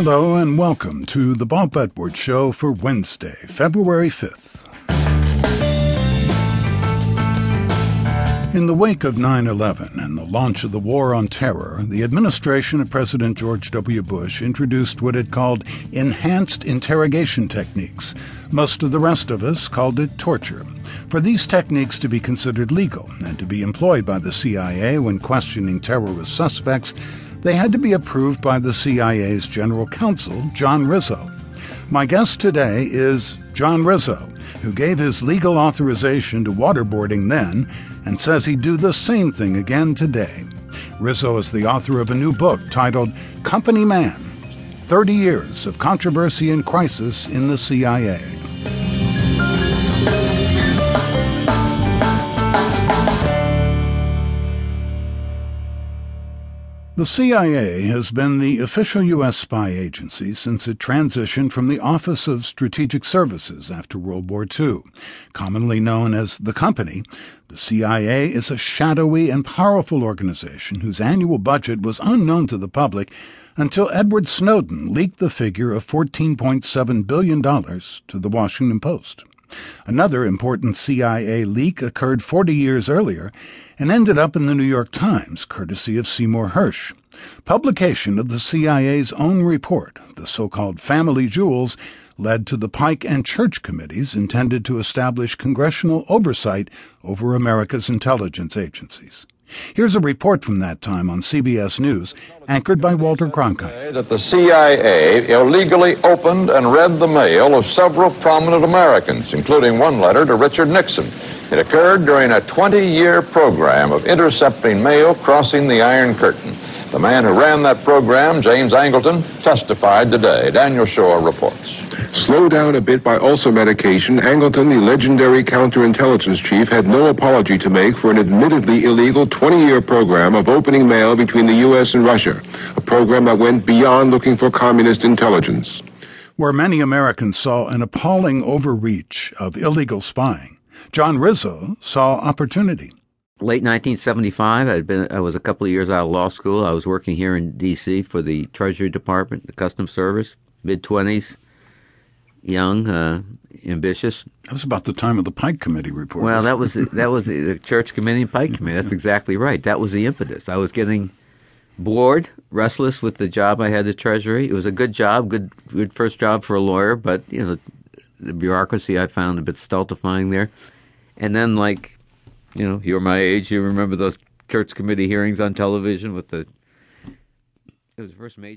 Hello and welcome to the Bob Edwards Show for Wednesday, February 5th. In the wake of 9 11 and the launch of the War on Terror, the administration of President George W. Bush introduced what it called enhanced interrogation techniques. Most of the rest of us called it torture. For these techniques to be considered legal and to be employed by the CIA when questioning terrorist suspects, they had to be approved by the CIA's general counsel, John Rizzo. My guest today is John Rizzo, who gave his legal authorization to waterboarding then and says he'd do the same thing again today. Rizzo is the author of a new book titled Company Man 30 Years of Controversy and Crisis in the CIA. The CIA has been the official U.S. spy agency since it transitioned from the Office of Strategic Services after World War II. Commonly known as the Company, the CIA is a shadowy and powerful organization whose annual budget was unknown to the public until Edward Snowden leaked the figure of $14.7 billion to the Washington Post. Another important CIA leak occurred 40 years earlier and ended up in the New York Times, courtesy of Seymour Hersh. Publication of the CIA's own report, the so called Family Jewels, led to the Pike and Church committees intended to establish congressional oversight over America's intelligence agencies. Here's a report from that time on CBS News, anchored by Walter Cronkite. That the CIA illegally opened and read the mail of several prominent Americans, including one letter to Richard Nixon. It occurred during a 20 year program of intercepting mail crossing the Iron Curtain. The man who ran that program, James Angleton, testified today. Daniel Schorr reports. Slowed down a bit by ulcer medication, Angleton, the legendary counterintelligence chief, had no apology to make for an admittedly illegal 20 year program of opening mail between the U.S. and Russia, a program that went beyond looking for communist intelligence. Where many Americans saw an appalling overreach of illegal spying, John Rizzo saw opportunity late 1975. I'd been I was a couple of years out of law school. I was working here in D.C. for the Treasury Department, the Customs Service. Mid 20s, young, uh, ambitious. That was about the time of the Pike Committee report. Well, that was that was the Church Committee and Pike Committee. That's exactly right. That was the impetus. I was getting bored, restless with the job I had at the Treasury. It was a good job, good good first job for a lawyer, but you know, the bureaucracy I found a bit stultifying there. And then, like you know, you're my age. You remember those church committee hearings on television with the. It was the first major.